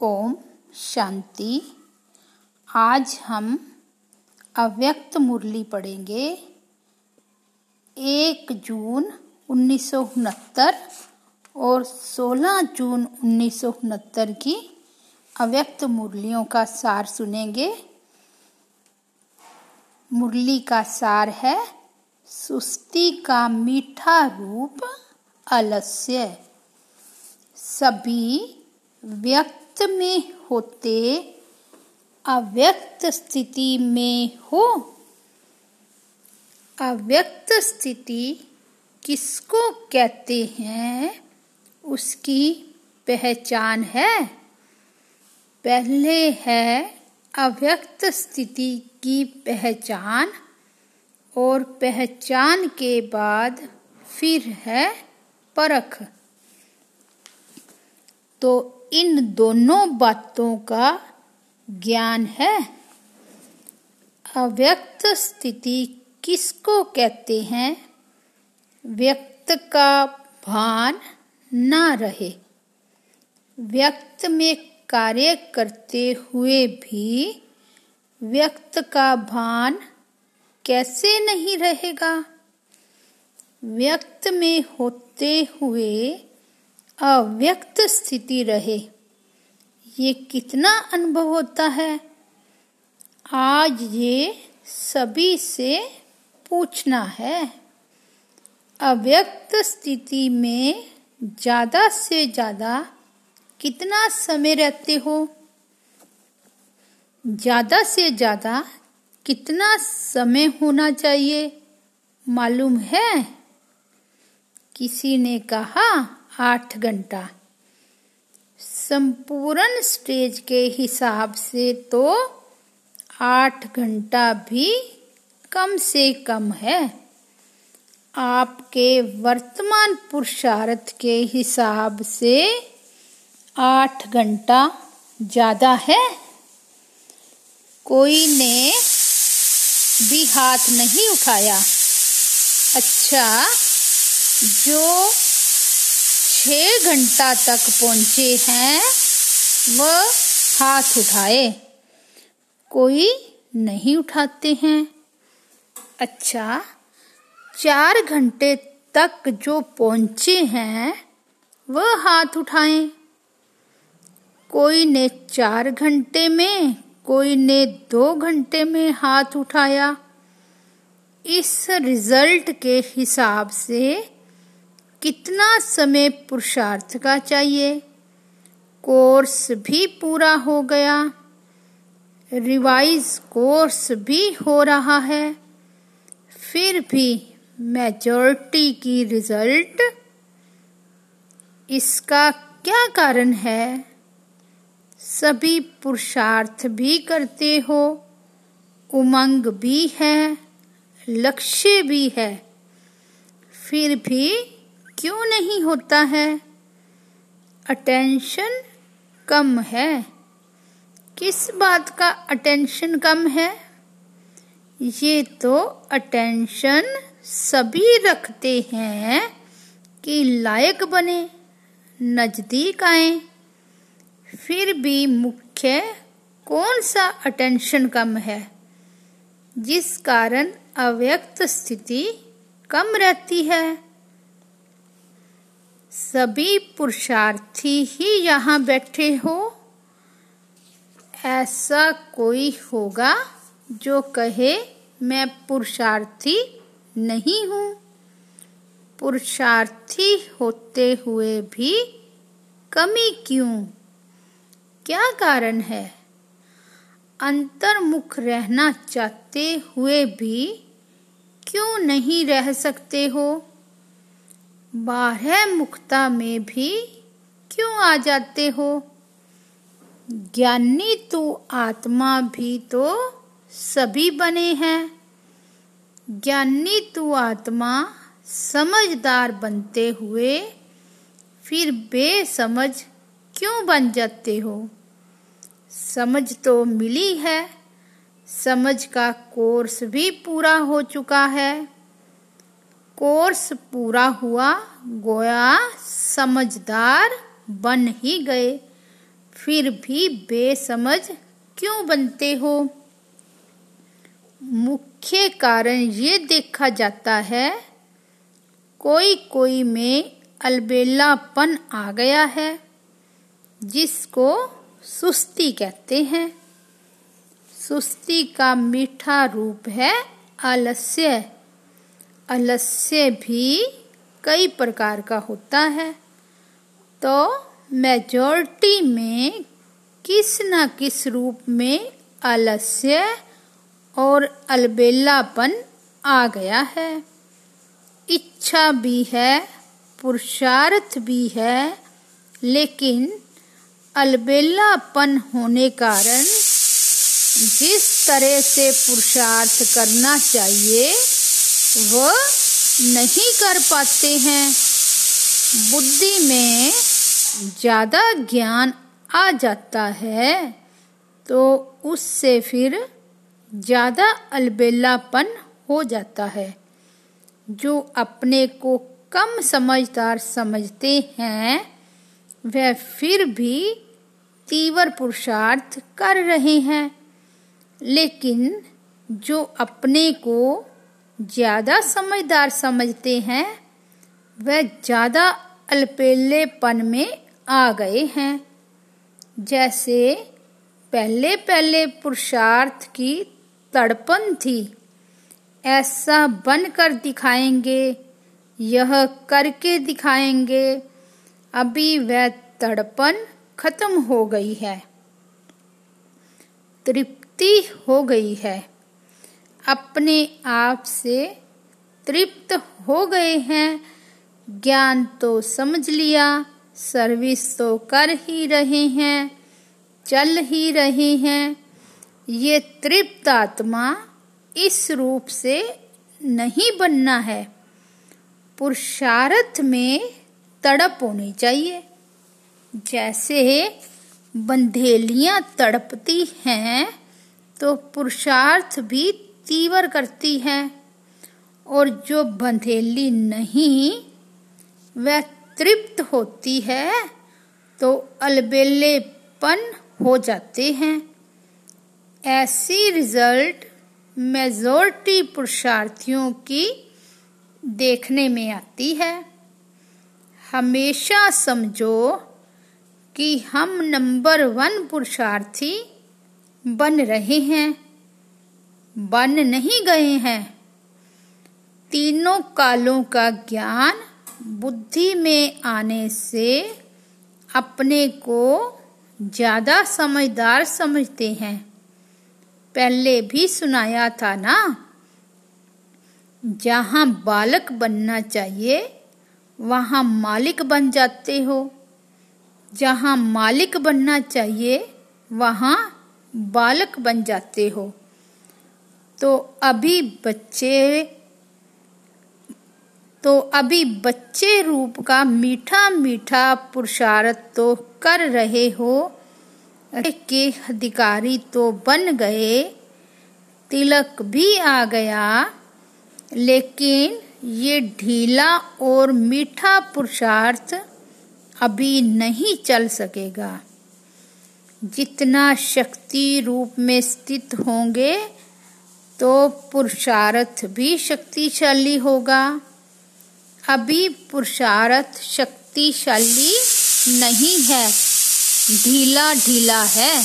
ओम शांति। आज हम अव्यक्त मुरली पढ़ेंगे। एक जून उन्नीस सौ उनहत्तर और 16 जून उन्नीस सौ उनहत्तर की अव्यक्त मुरलियों का सार सुनेंगे। मुरली का सार है सुस्ती का मीठा रूप अलस्य। सभी व्यक्त में होते अव्यक्त स्थिति में हो? अव्यक्त स्थिति किसको कहते हैं? उसकी पहचान है। पहले है अव्यक्त स्थिति की पहचान और पहचान के बाद फिर है परख। तो इन दोनों बातों का ज्ञान है। अव्यक्त स्थिति किसको कहते हैं? व्यक्त का भान ना रहे। व्यक्त में कार्य करते हुए भी व्यक्त का भान कैसे नहीं रहेगा? व्यक्त में होते हुए अव्यक्त स्थिति रहे। ये कितना अनुभव होता है? आज ये सभी से पूछना है। अव्यक्त स्थिति में ज़्यादा से ज़्यादा कितना समय रहते हो? ज़्यादा से ज़्यादा कितना समय होना चाहिए? मालूम है? किसी ने कहा आठ घंटा। संपूर्ण स्टेज के हिसाब से तो आठ घंटा भी कम से कम है। आपके वर्तमान पुरुषार्थ के हिसाब से आठ घंटा ज़्यादा है। कोई ने भी हाथ नहीं उठाया। अच्छा जो छह घंटा तक पहुँचे हैं, वह हाथ उठाए। कोई नहीं उठाते हैं। अच्छा चार घंटे तक जो पहुँचे हैं, वह हाथ उठाएँ। कोई ने चार घंटे में, कोई ने दो घंटे में हाथ उठाया। इस रिज़ल्ट के हिसाब से कितना समय पुरुषार्थ का चाहिए? कोर्स भी पूरा हो गया। रिवाइज कोर्स भी हो रहा है। फिर भी मेजॉरिटी की रिज़ल्ट? इसका क्या कारण है? सभी पुरुषार्थ भी करते हो। उमंग भी है। लक्ष्य भी है। फिर भी क्यों नहीं होता है? अटेंशन कम है। किस बात का अटेंशन कम है? ये तो अटेंशन सभी रखते हैं कि लायक बने, नज़दीक आए। फिर भी मुख्य कौन सा अटेंशन कम है? जिस कारण अव्यक्त स्थिति कम रहती है। सभी पुरुषार्थी ही यहाँ बैठे हो। ऐसा कोई होगा जो कहे, मैं पुरुषार्थी नहीं हूँ। पुरुषार्थी होते हुए भी कमी क्यों? क्या कारण है? अंतर्मुख रहना चाहते हुए भी क्यों नहीं रह सकते हो? बाह्य मुक्ता में भी क्यों आ जाते हो? ज्ञानी तो आत्मा भी तो सभी बने हैं। ज्ञानी तू आत्मा समझदार बनते हुए फिर बेसमझ क्यों बन जाते हो? समझ तो मिली है, समझ का कोर्स भी पूरा हो चुका है। कोर्स पूरा हुआ, गोया समझदार बन ही गए। फिर भी बेसमझ क्यों बनते हो? मुख्य कारण ये देखा जाता है कोई कोई में अलबेलापन आ गया है, जिसको सुस्ती कहते हैं। सुस्ती का मीठा रूप है आलस्य। आलस्य भी कई प्रकार का होता है। तो मेजॉरिटी में किस न किस रूप में आलस्य और अलबेलापन आ गया है। इच्छा भी है, पुरुषार्थ भी है, लेकिन अलबेलापन होने कारण जिस तरह से पुरुषार्थ करना चाहिए वह नहीं कर पाते हैं। बुद्धि में ज़्यादा ज्ञान आ जाता है तो उससे फिर ज़्यादा अलबेलापन हो जाता है। जो अपने को कम समझदार समझते हैं, वह फिर भी तीव्र पुरुषार्थ कर रहे हैं। लेकिन जो अपने को ज़्यादा समझदार समझते हैं, वह ज़्यादा अल्पेलेपन में आ गए हैं। जैसे पहले पहले पुरुषार्थ की तड़पन थी, ऐसा बनकर दिखाएँगे, यह करके दिखाएँगे, अभी वह तड़पन खत्म हो गई है। तृप्ति हो गई है। अपने आप से तृप्त हो गए हैं। ज्ञान तो समझ लिया, सर्विस तो कर ही रहे हैं, चल ही रहे हैं। ये तृप्त आत्मा इस रूप से नहीं बनना है। पुरुषार्थ में तड़प होनी चाहिए। जैसे बंधेलियाँ तड़पती हैं तो पुरुषार्थ भी तीवर करती है और जो बंधेली नहीं, वह तृप्त होती है तो अलबेलेपन हो जाते हैं। ऐसी रिज़ल्ट मेजोरिटी पुरुषार्थियों की देखने में आती है। हमेशा समझो कि हम नंबर वन पुरुषार्थी बन रहे हैं। बन नहीं गए हैं। तीनों कालों का ज्ञान बुद्धि में आने से अपने को ज़्यादा समझदार समझते हैं। पहले भी सुनाया था ना? जहाँ बालक बनना चाहिए, वहाँ मालिक बन जाते हो। जहाँ मालिक बनना चाहिए, वहाँ बालक बन जाते हो। तो अभी बच्चे तो अभी बच्चे रूप का मीठा मीठा पुरुषार्थ तो कर रहे हो। के अधिकारी तो बन गए, तिलक भी आ गया, लेकिन ये ढीला और मीठा पुरुषार्थ अभी नहीं चल सकेगा। जितना शक्ति रूप में स्थित होंगे तो पुरुषार्थ भी शक्तिशाली होगा। अभी पुरुषार्थ शक्तिशाली नहीं है। ढीला ढीला है।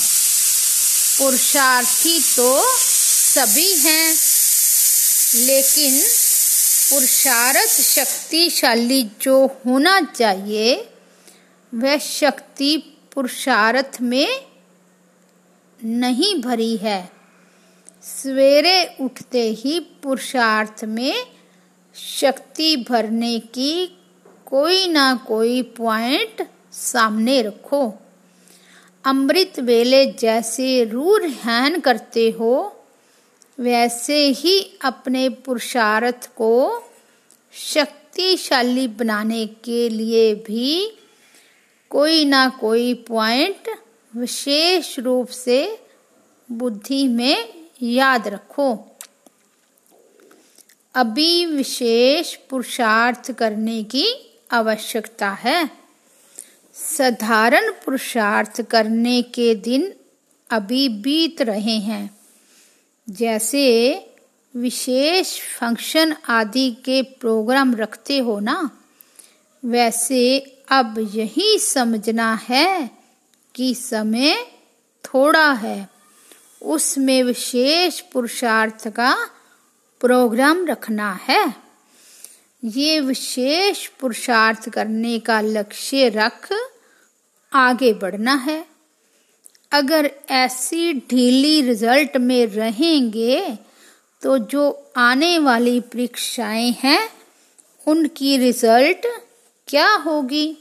पुरुषार्थी तो सभी हैं, लेकिन पुरुषार्थ शक्तिशाली जो होना चाहिए, वह शक्ति पुरुषार्थ में नहीं भरी है। सवेरे उठते ही पुरुषार्थ में शक्ति भरने की कोई ना कोई पॉइंट सामने रखो। अमृत वेले जैसे रूर हैन करते हो, वैसे ही अपने पुरुषार्थ को शक्तिशाली बनाने के लिए भी कोई ना कोई पॉइंट विशेष रूप से बुद्धि में याद रखो। अभी विशेष पुरुषार्थ करने की आवश्यकता है। साधारण पुरुषार्थ करने के दिन अभी बीत रहे हैं। जैसे विशेष फ़ंक्शन आदि के प्रोग्राम रखते हो ना, वैसे अब यही समझना है कि समय थोड़ा है। उसमें विशेष पुरुषार्थ का प्रोग्राम रखना है। ये विशेष पुरुषार्थ करने का लक्ष्य रख आगे बढ़ना है। अगर ऐसी ढीली रिज़ल्ट में रहेंगे तो जो आने वाली परीक्षाएँ हैं, उनकी रिज़ल्ट क्या होगी?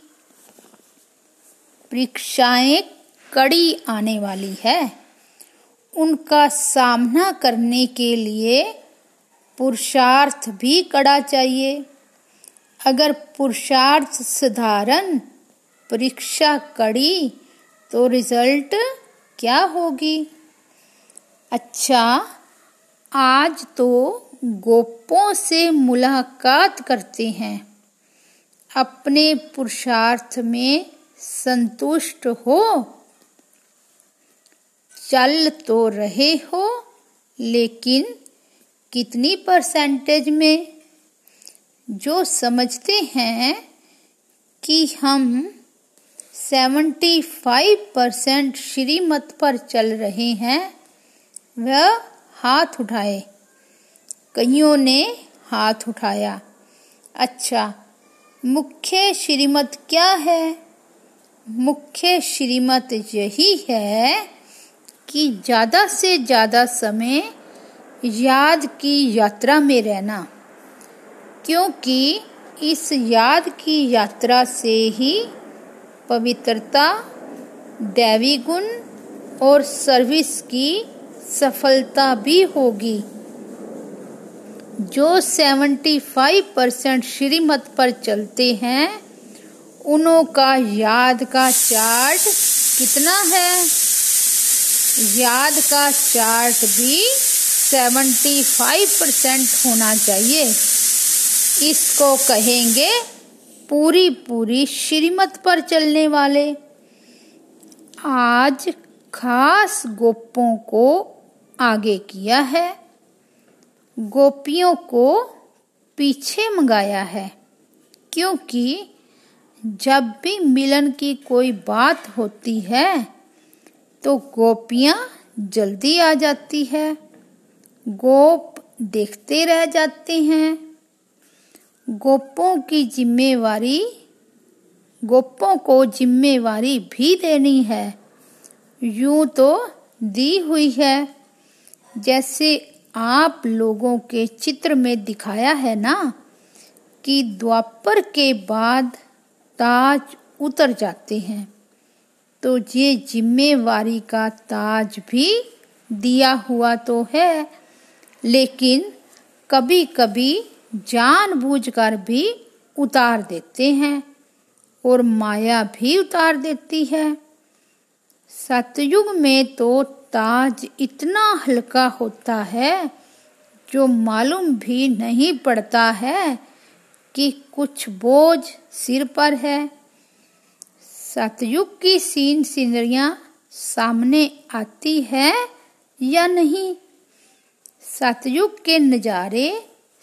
परीक्षाएँ कड़ी आने वाली है। उनका सामना करने के लिए पुरुषार्थ भी कड़ा चाहिए। अगर पुरुषार्थ साधारण, परीक्षा कड़ी तो रिज़ल्ट क्या होगी? अच्छा आज तो गोपों से मुलाकात करते हैं। अपने पुरुषार्थ में संतुष्ट हो चल तो रहे हो, लेकिन कितनी परसेंटेज में? जो समझते हैं कि हम 75 परसेंट श्रीमत पर चल रहे हैं, वह हाथ उठाए। कईयों ने हाथ उठाया। अच्छा मुख्य श्रीमत क्या है? मुख्य श्रीमत यही है कि ज़्यादा से ज़्यादा समय याद की यात्रा में रहना। क्योंकि इस याद की यात्रा से ही पवित्रता दैवी गुण और सर्विस की सफलता भी होगी। जो 75 परसेंट श्रीमत पर चलते हैं, उनों का याद का चार्ट कितना है? याद का चार्ट भी सेवेंटी फाइव परसेंट होना चाहिए। इसको कहेंगे पूरी पूरी श्रीमत पर चलने वाले। आज खास गोपों को आगे किया है। गोपियों को पीछे मंगाया है, क्योंकि जब भी मिलन की कोई बात होती है तो गोपियाँ जल्दी आ जाती है। गोप देखते रह जाते हैं। गोपों की जिम्मेवारी, गोपों को जिम्मेवारी भी देनी है। यूँ तो दी हुई है। जैसे आप लोगों के चित्र में दिखाया है ना, कि द्वापर के बाद ताज उतर जाते हैं। तो ये जिम्मेवारी का ताज भी दिया हुआ तो है, लेकिन कभी कभी जानबूझकर भी उतार देते हैं और माया भी उतार देती है। सतयुग में तो ताज इतना हल्का होता है जो मालूम भी नहीं पड़ता है कि कुछ बोझ सिर पर है। सतयुग की सीन सीनरियाँ सामने आती है या नहीं? सतयुग के नज़ारे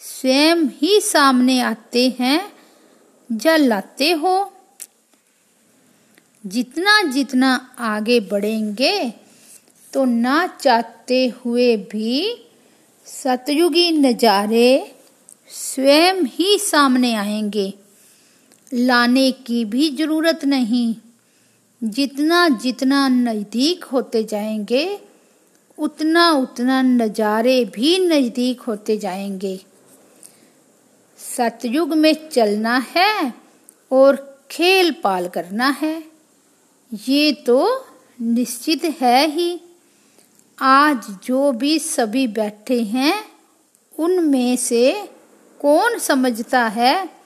स्वयं ही सामने आते हैं या लाते हो। जितना जितना आगे बढ़ेंगे तो ना चाहते हुए भी सतयुगी नज़ारे स्वयं ही सामने आएँगे। लाने की भी ज़रूरत नहीं। जितना जितना नज़दीक होते जाएँगे, उतना उतना नज़ारे भी नज़दीक होते जाएँगे। सतयुग में चलना है और खेल पाल करना है, ये तो निश्चित है ही। आज जो भी सभी बैठे हैं, उनमें से कौन समझता है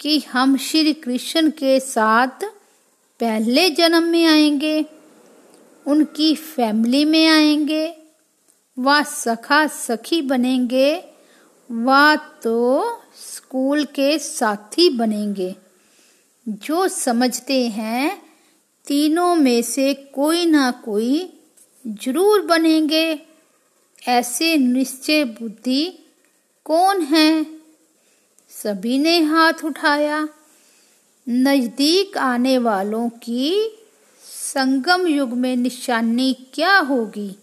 कि हम श्री कृष्ण के साथ पहले जन्म में आएँगे, उनकी फैमिली में आएँगे व सखा सखी बनेंगे व तो स्कूल के साथी बनेंगे। जो समझते हैं, तीनों में से कोई ना कोई ज़रूर बनेंगे। ऐसे निश्चय बुद्धि कौन है? सभी ने हाथ उठाया। नज़दीक आने वालों की संगम युग में निशानी क्या होगी?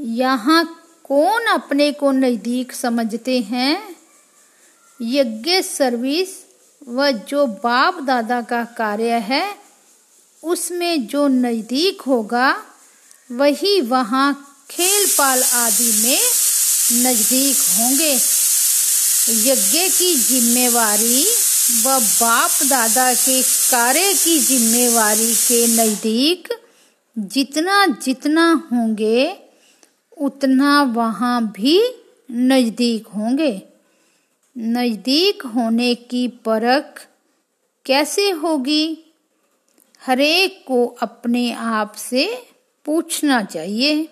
यहाँ कौन अपने को नज़दीक समझते हैं? यज्ञ सर्विस व जो बाप दादा का कार्य है, उसमें जो नज़दीक होगा, वही वहाँ खेल पाल आदि में नज़दीक होंगे। यज्ञ की जिम्मेवारी व बाप दादा के कार्य की जिम्मेवारी के नज़दीक जितना जितना होंगे, उतना वहाँ भी नज़दीक होंगे। नज़दीक होने की परख कैसे होगी? हरेक को अपने आप से पूछना चाहिए।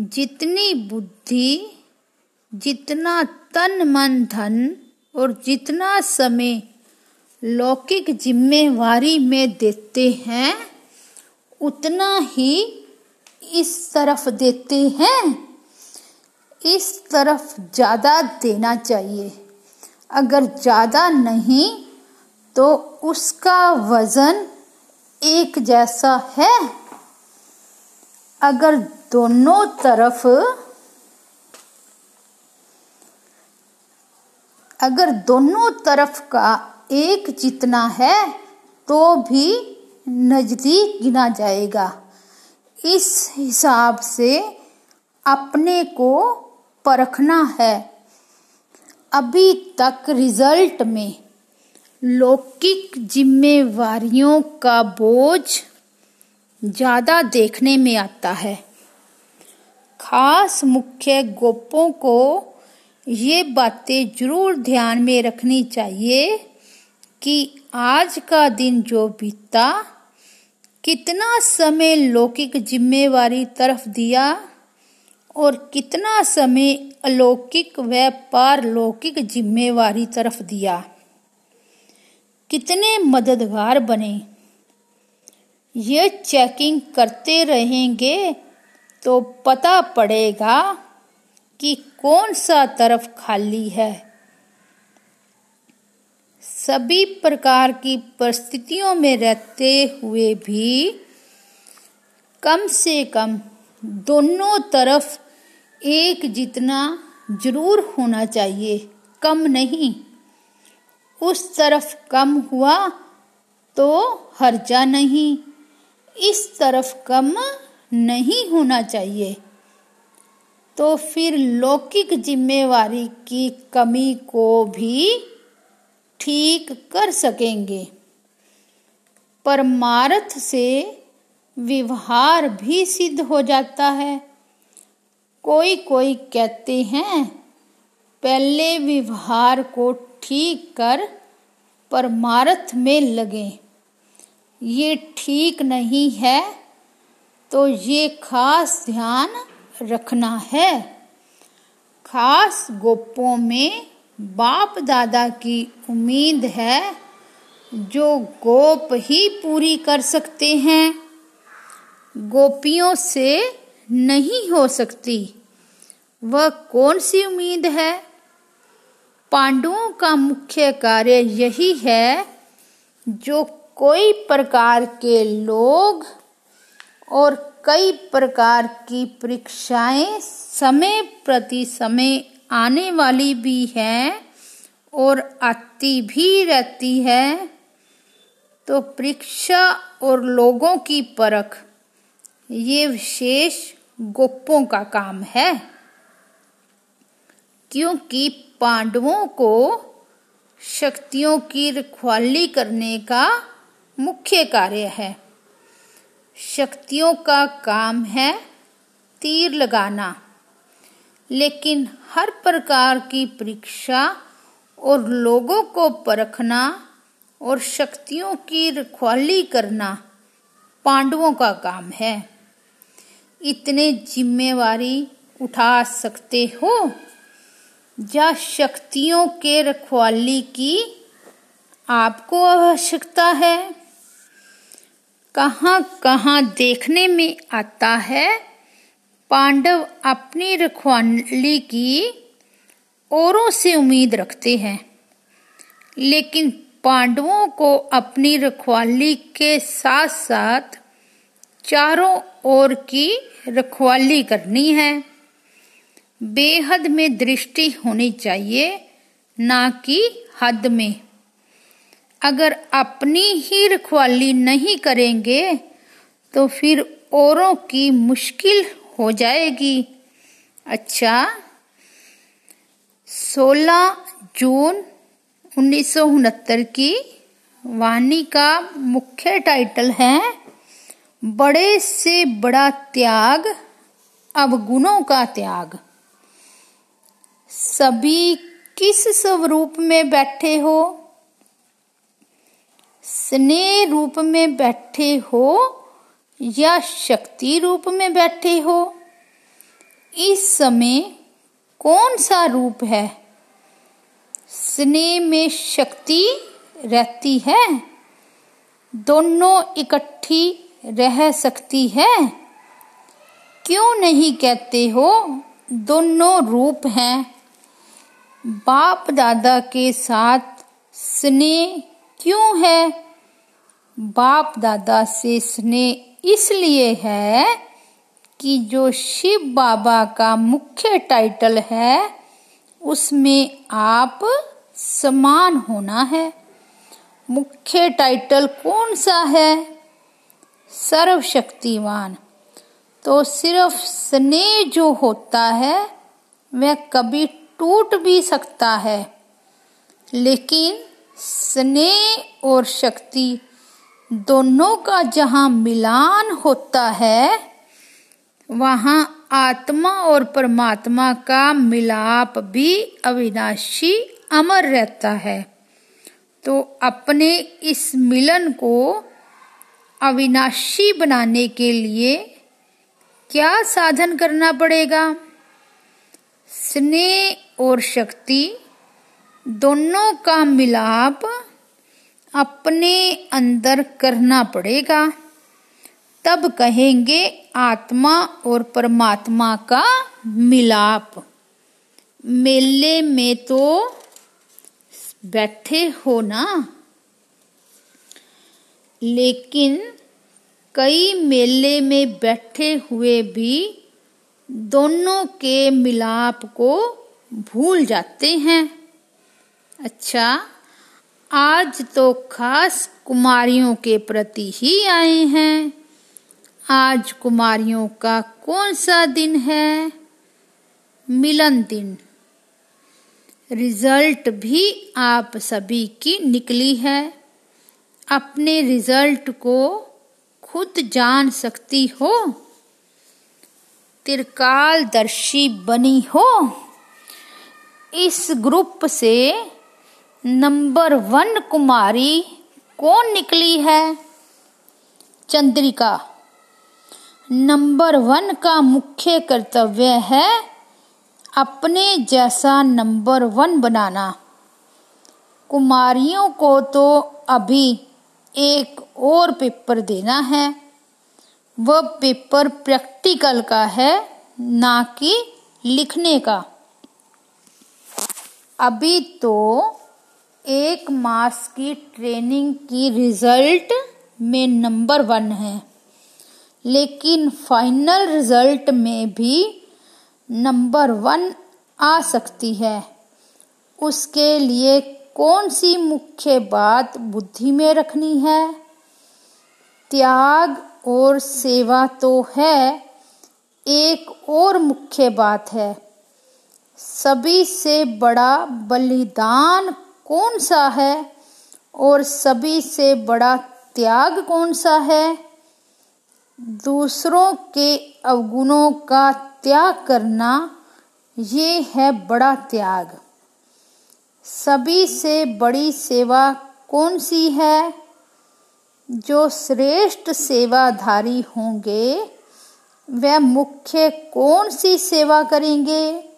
जितनी बुद्धि जितना तन मन धन और जितना समय लौकिक जिम्मेवारी में देते हैं, उतना ही इस तरफ़ देते हैं। इस तरफ़ ज़्यादा देना चाहिए। अगर ज़्यादा नहीं तो उसका वज़न एक जैसा है। अगर दोनों तरफ़ अगर दोनों तरफ़ का एक जितना है तो भी नज़दीक गिना जाएगा। इस हिसाब से अपने को परखना है। अभी तक रिज़ल्ट में लौकिक जिम्मेवारियों का बोझ ज़्यादा देखने में आता है। खास मुख्य गोपों को ये बातें ज़रूर ध्यान में रखनी चाहिए कि आज का दिन जो बीता, कितना समय लौकिक जिम्मेवारी तरफ़ दिया और कितना समय अलौकिक व पारलौकिक जिम्मेवारी तरफ़ दिया। कितने मददगार बने। ये चेकिंग करते रहेंगे तो पता पड़ेगा कि कौन सा तरफ़ खाली है? सभी प्रकार की परिस्थितियों में रहते हुए भी कम से कम दोनों तरफ़ एक जितना ज़रूर होना चाहिए, कम नहीं। उस तरफ़ कम हुआ तो हर्जा नहीं। इस तरफ़ कम नहीं होना चाहिए। तो फिर लौकिक जिम्मेवारी की कमी को भी ठीक कर सकेंगे। परमार्थ से व्यवहार भी सिद्ध हो जाता है। कोई कोई कहते हैं, पहले व्यवहार को ठीक कर परमार्थ में लगे। ये ठीक नहीं है तो ये खास ध्यान रखना है। खास गोपों में बाप दादा की उम्मीद है, जो गोप ही पूरी कर सकते हैं। गोपियों से नहीं हो सकती। वह कौन सी उम्मीद है? पांडवों का मुख्य कार्य यही है, जो कोई प्रकार के लोग और कई प्रकार की परीक्षाएँ समय प्रति समय आने वाली भी हैं और आती भी रहती है। तो परीक्षा और लोगों की परख, ये विशेष गोपों का काम है। क्योंकि पांडवों को शक्तियों की रखवाली करने का मुख्य कार्य है। शक्तियों का काम है तीर लगाना। लेकिन हर प्रकार की परीक्षा और लोगों को परखना और शक्तियों की रखवाली करना पांडवों का काम है। इतने जिम्मेवारी उठा सकते हो या शक्तियों के रखवाली की आपको आवश्यकता है। कहाँ कहाँ देखने में आता है? पांडव अपनी रखवाली की औरों से उम्मीद रखते हैं, लेकिन पांडवों को अपनी रखवाली के साथ साथ चारों ओर की रखवाली करनी है। बेहद में दृष्टि होनी चाहिए, ना कि हद में। अगर अपनी ही रखवाली नहीं करेंगे तो फिर औरों की मुश्किल हो जाएगी। अच्छा 16 जून उन्नीस सौ उनहत्तर की वाणी का मुख्य टाइटल है, बड़े से बड़ा त्याग अवगुणों का त्याग। सभी किस स्वरूप में बैठे हो? स्नेह रूप में बैठे हो या शक्ति रूप में बैठे हो, इस समय कौन सा रूप है? स्नेह में शक्ति रहती है? दोनों इकट्ठी रह सकती है? क्यों नहीं कहते हो दोनों रूप हैं? बाप दादा के साथ स्नेह क्यों है? बाप दादा से स्नेह इसलिए है कि जो शिव बाबा का मुख्य टाइटल है, उसमें आप समान होना है। मुख्य टाइटल कौन सा है? सर्वशक्तिवान तो सिर्फ़ स्नेह जो होता है, वह कभी टूट भी सकता है। लेकिन स्नेह और शक्ति दोनों का जहाँ मिलान होता है, वहाँ आत्मा और परमात्मा का मिलाप भी अविनाशी अमर रहता है। तो अपने इस मिलन को अविनाशी बनाने के लिए क्या साधन करना पड़ेगा? स्नेह और शक्ति दोनों का मिलाप अपने अंदर करना पड़ेगा। तब कहेंगे आत्मा और परमात्मा का मिलाप। मेले में तो बैठे हो ना। लेकिन कई मेले में बैठे हुए भी दोनों के मिलाप को भूल जाते हैं। अच्छा आज तो खास कुमारियों के प्रति ही आए हैं। आज कुमारियों का कौन सा दिन है? मिलन दिन। रिज़ल्ट भी आप सभी की निकली है। अपने रिज़ल्ट को खुद जान सकती हो। तिरकालदर्शी बनी हो। इस ग्रुप से नंबर वन कुमारी कौन निकली है? चंद्रिका। नंबर वन का मुख्य कर्तव्य है अपने जैसा नंबर वन बनाना। कुमारियों को तो अभी एक और पेपर देना है। वह पेपर प्रैक्टिकल का है, ना कि लिखने का। अभी तो एक मास की ट्रेनिंग की रिज़ल्ट में नंबर वन है। लेकिन फाइनल रिज़ल्ट में भी नंबर वन आ सकती है। उसके लिए कौन सी मुख्य बात बुद्धि में रखनी है? त्याग और सेवा तो है, एक और मुख्य बात है। सभी से बड़ा बलिदान कौन सा है? और सभी से बड़ा त्याग कौन सा है? दूसरों के अवगुणों का त्याग करना, ये है बड़ा त्याग। सभी से बड़ी सेवा कौन सी है? जो श्रेष्ठ सेवाधारी होंगे, वह मुख्य कौन सी सेवा करेंगे?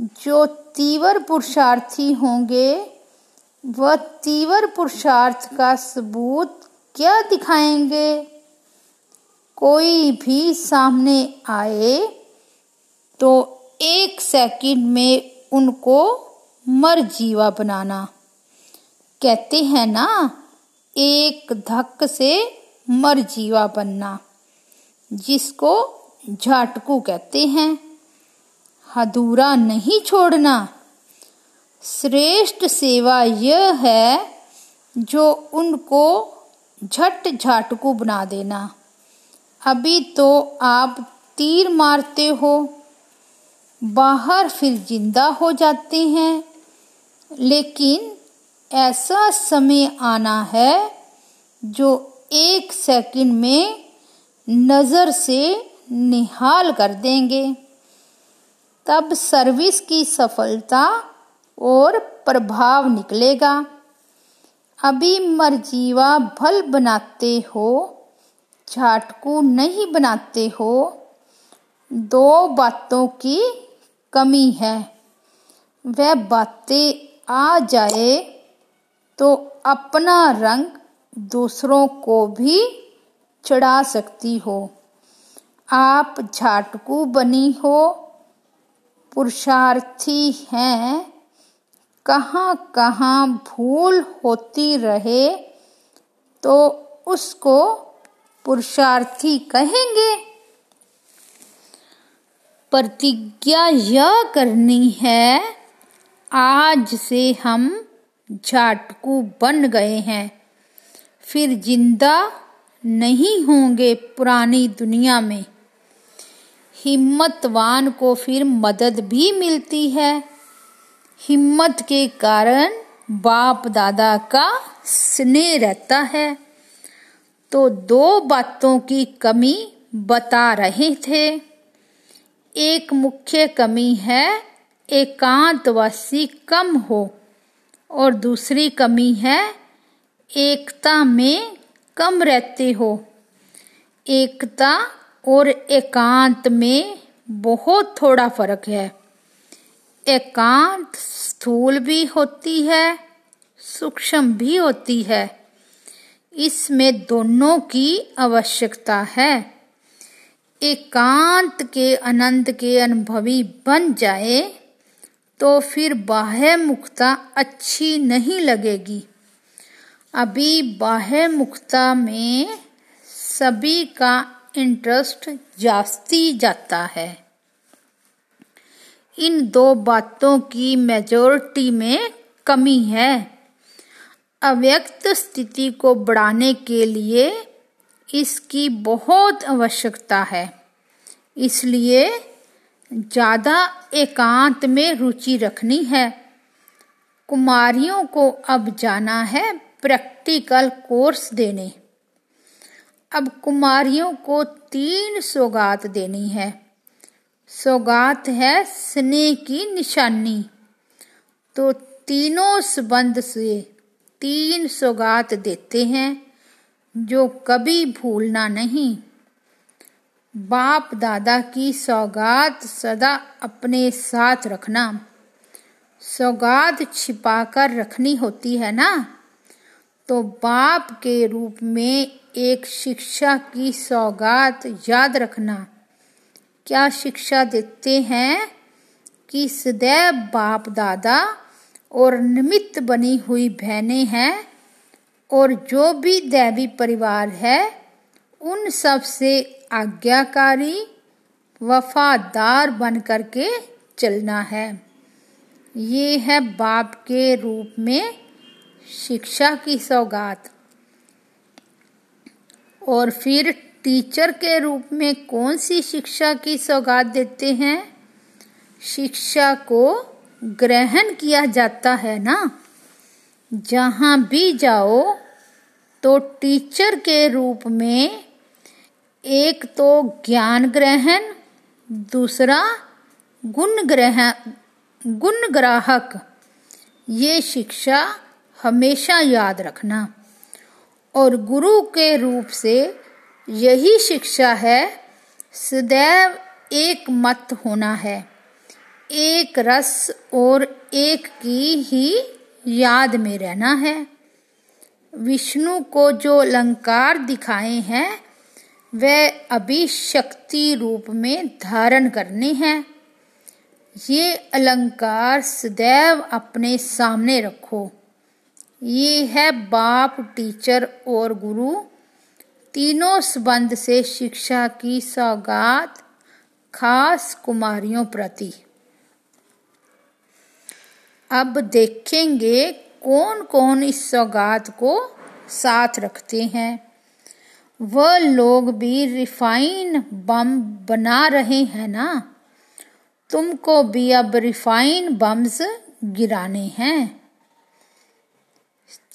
जो तीव्र पुरुषार्थी होंगे। वह तीव्र पुरुषार्थ का सबूत क्या दिखाएँगे? कोई भी सामने आए तो एक सेकंड में उनको मर जीवा बनाना। कहते हैं ना, एक धक से मर जीवा बनना, जिसको झाटकू कहते हैं। अधूरा नहीं छोड़ना। श्रेष्ठ सेवा यह है जो उनको झट झाटकू बना देना। अभी तो आप तीर मारते हो, बाहर फिर ज़िंदा हो जाते हैं। लेकिन ऐसा समय आना है जो एक सेकंड में नज़र से निहाल कर देंगे। तब सर्विस की सफलता और प्रभाव निकलेगा। अभी मरजीवा भल बनाते हो, झाटकू नहीं बनाते हो, दो बातों की कमी है। वह बातें आ जाए तो अपना रंग दूसरों को भी चढ़ा सकती हो। आप झाटकू बनी हो पुरुषार्थी हैं, कहाँ कहाँ भूल होती रहे तो उसको पुरुषार्थी कहेंगे। प्रतिज्ञा यह करनी है, आज से हम झाटकू बन गए हैं। फिर ज़िंदा नहीं होंगे पुरानी दुनिया में। हिम्मतवान को फिर मदद भी मिलती है। हिम्मत के कारण बाप दादा का स्नेह रहता है। तो दो बातों की कमी बता रहे थे। एक मुख्य कमी है, एकांतवासी कम हो, और दूसरी कमी है, एकता में कम रहते हो। एकता और एकांत में बहुत थोड़ा फ़र्क है। एकांत स्थूल भी होती है, सूक्ष्म भी होती है। इसमें दोनों की आवश्यकता है। एकांत के आनंद के अनुभवी बन जाए तो फिर बाह्य मुक्ता अच्छी नहीं लगेगी। अभी बाह्य मुक्ता में सभी का इंटरेस्ट जास्ती जाता है। इन दो बातों की मेजोरिटी में कमी है। अव्यक्त स्थिति को बढ़ाने के लिए इसकी बहुत आवश्यकता है। इसलिए ज़्यादा एकांत में रुचि रखनी है। कुमारियों को अब जाना है प्रैक्टिकल कोर्स देने। अब कुमारियों को तीन सौगात देनी है। सौगात है स्नेह की निशानी। तो तीनों संबंध से तीन सौगात देते हैं, जो कभी भूलना नहीं। बाप दादा की सौगात सदा अपने साथ रखना। सौगात छिपाकर रखनी होती है ना? तो बाप के रूप में एक शिक्षा की सौगात याद रखना। क्या शिक्षा देते हैं कि सदैव बाप दादा और निमित्त बनी हुई बहनें हैं और जो भी दैवी परिवार है, उन सबसे आज्ञाकारी, वफादार बन करके चलना है। ये है बाप के रूप में शिक्षा की सौगात। और फिर टीचर के रूप में कौन सी शिक्षा की सौगात देते हैं? शिक्षा को ग्रहण किया जाता है ना? जहाँ भी जाओ तो टीचर के रूप में एक तो ज्ञान ग्रहण, दूसरा गुण ग्रहण गुण ग्राहक। ये शिक्षा हमेशा याद रखना। और गुरु के रूप से यही शिक्षा है, सदैव एक मत होना है। एक रस और एक की ही याद में रहना है। विष्णु को जो अलंकार दिखाए हैं, वह अभी शक्ति रूप में धारण करने हैं। ये अलंकार सदैव अपने सामने रखो। ये है बाप, टीचर और गुरु। तीनों संबंध से शिक्षा की सौगात खास कुमारियों प्रति। अब देखेंगे कौन कौन इस सौगात को साथ रखते हैं। वह लोग भी रिफाइन बम बना रहे हैं ना? तुमको भी अब रिफाइन बम्स गिराने हैं।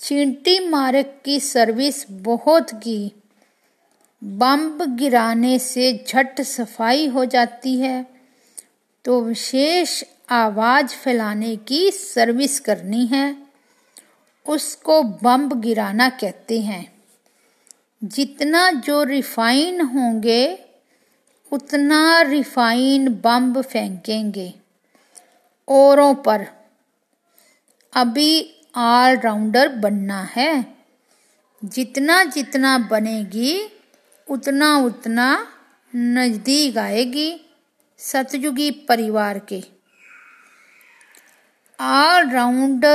चींटी मार्ग की सर्विस बहुत की। बम गिराने से झट सफ़ाई हो जाती है तो विशेष आवाज़ फैलाने की सर्विस करनी है। उसको बम गिराना कहते हैं। जितना जो रिफाइन होंगे, उतना रिफाइन बम फेंकेंगे। औरों पर। अभी ऑलराउंडर बनना है। जितना जितना बनेगी, उतना उतना नज़दीक आएगी सतयुगी परिवार के। ऑलराउंड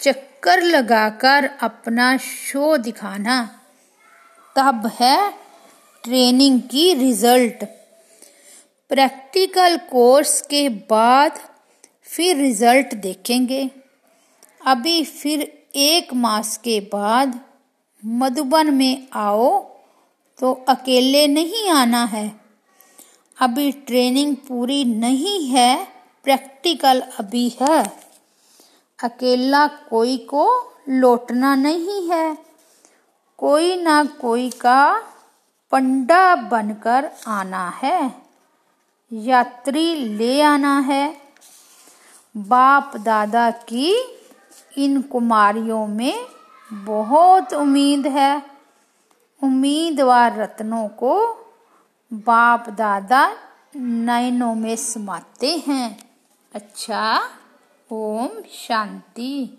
चक्कर लगाकर अपना शो दिखाना। तब है ट्रेनिंग की रिज़ल्ट। प्रैक्टिकल कोर्स के बाद फिर रिज़ल्ट देखेंगे। अभी फिर एक मास के बाद मधुबन में आओ तो अकेले नहीं आना है। अभी ट्रेनिंग पूरी नहीं है, प्रैक्टिकल अभी है। अकेला कोई को लौटना नहीं है। कोई ना कोई का पंडा बनकर आना है। यात्री ले आना है। बाप दादा की इन कुमारियों में बहुत उम्मीद है। उम्मीदवार रत्नों को बाप दादा नयनों में समाते हैं। अच्छा ओम शांति।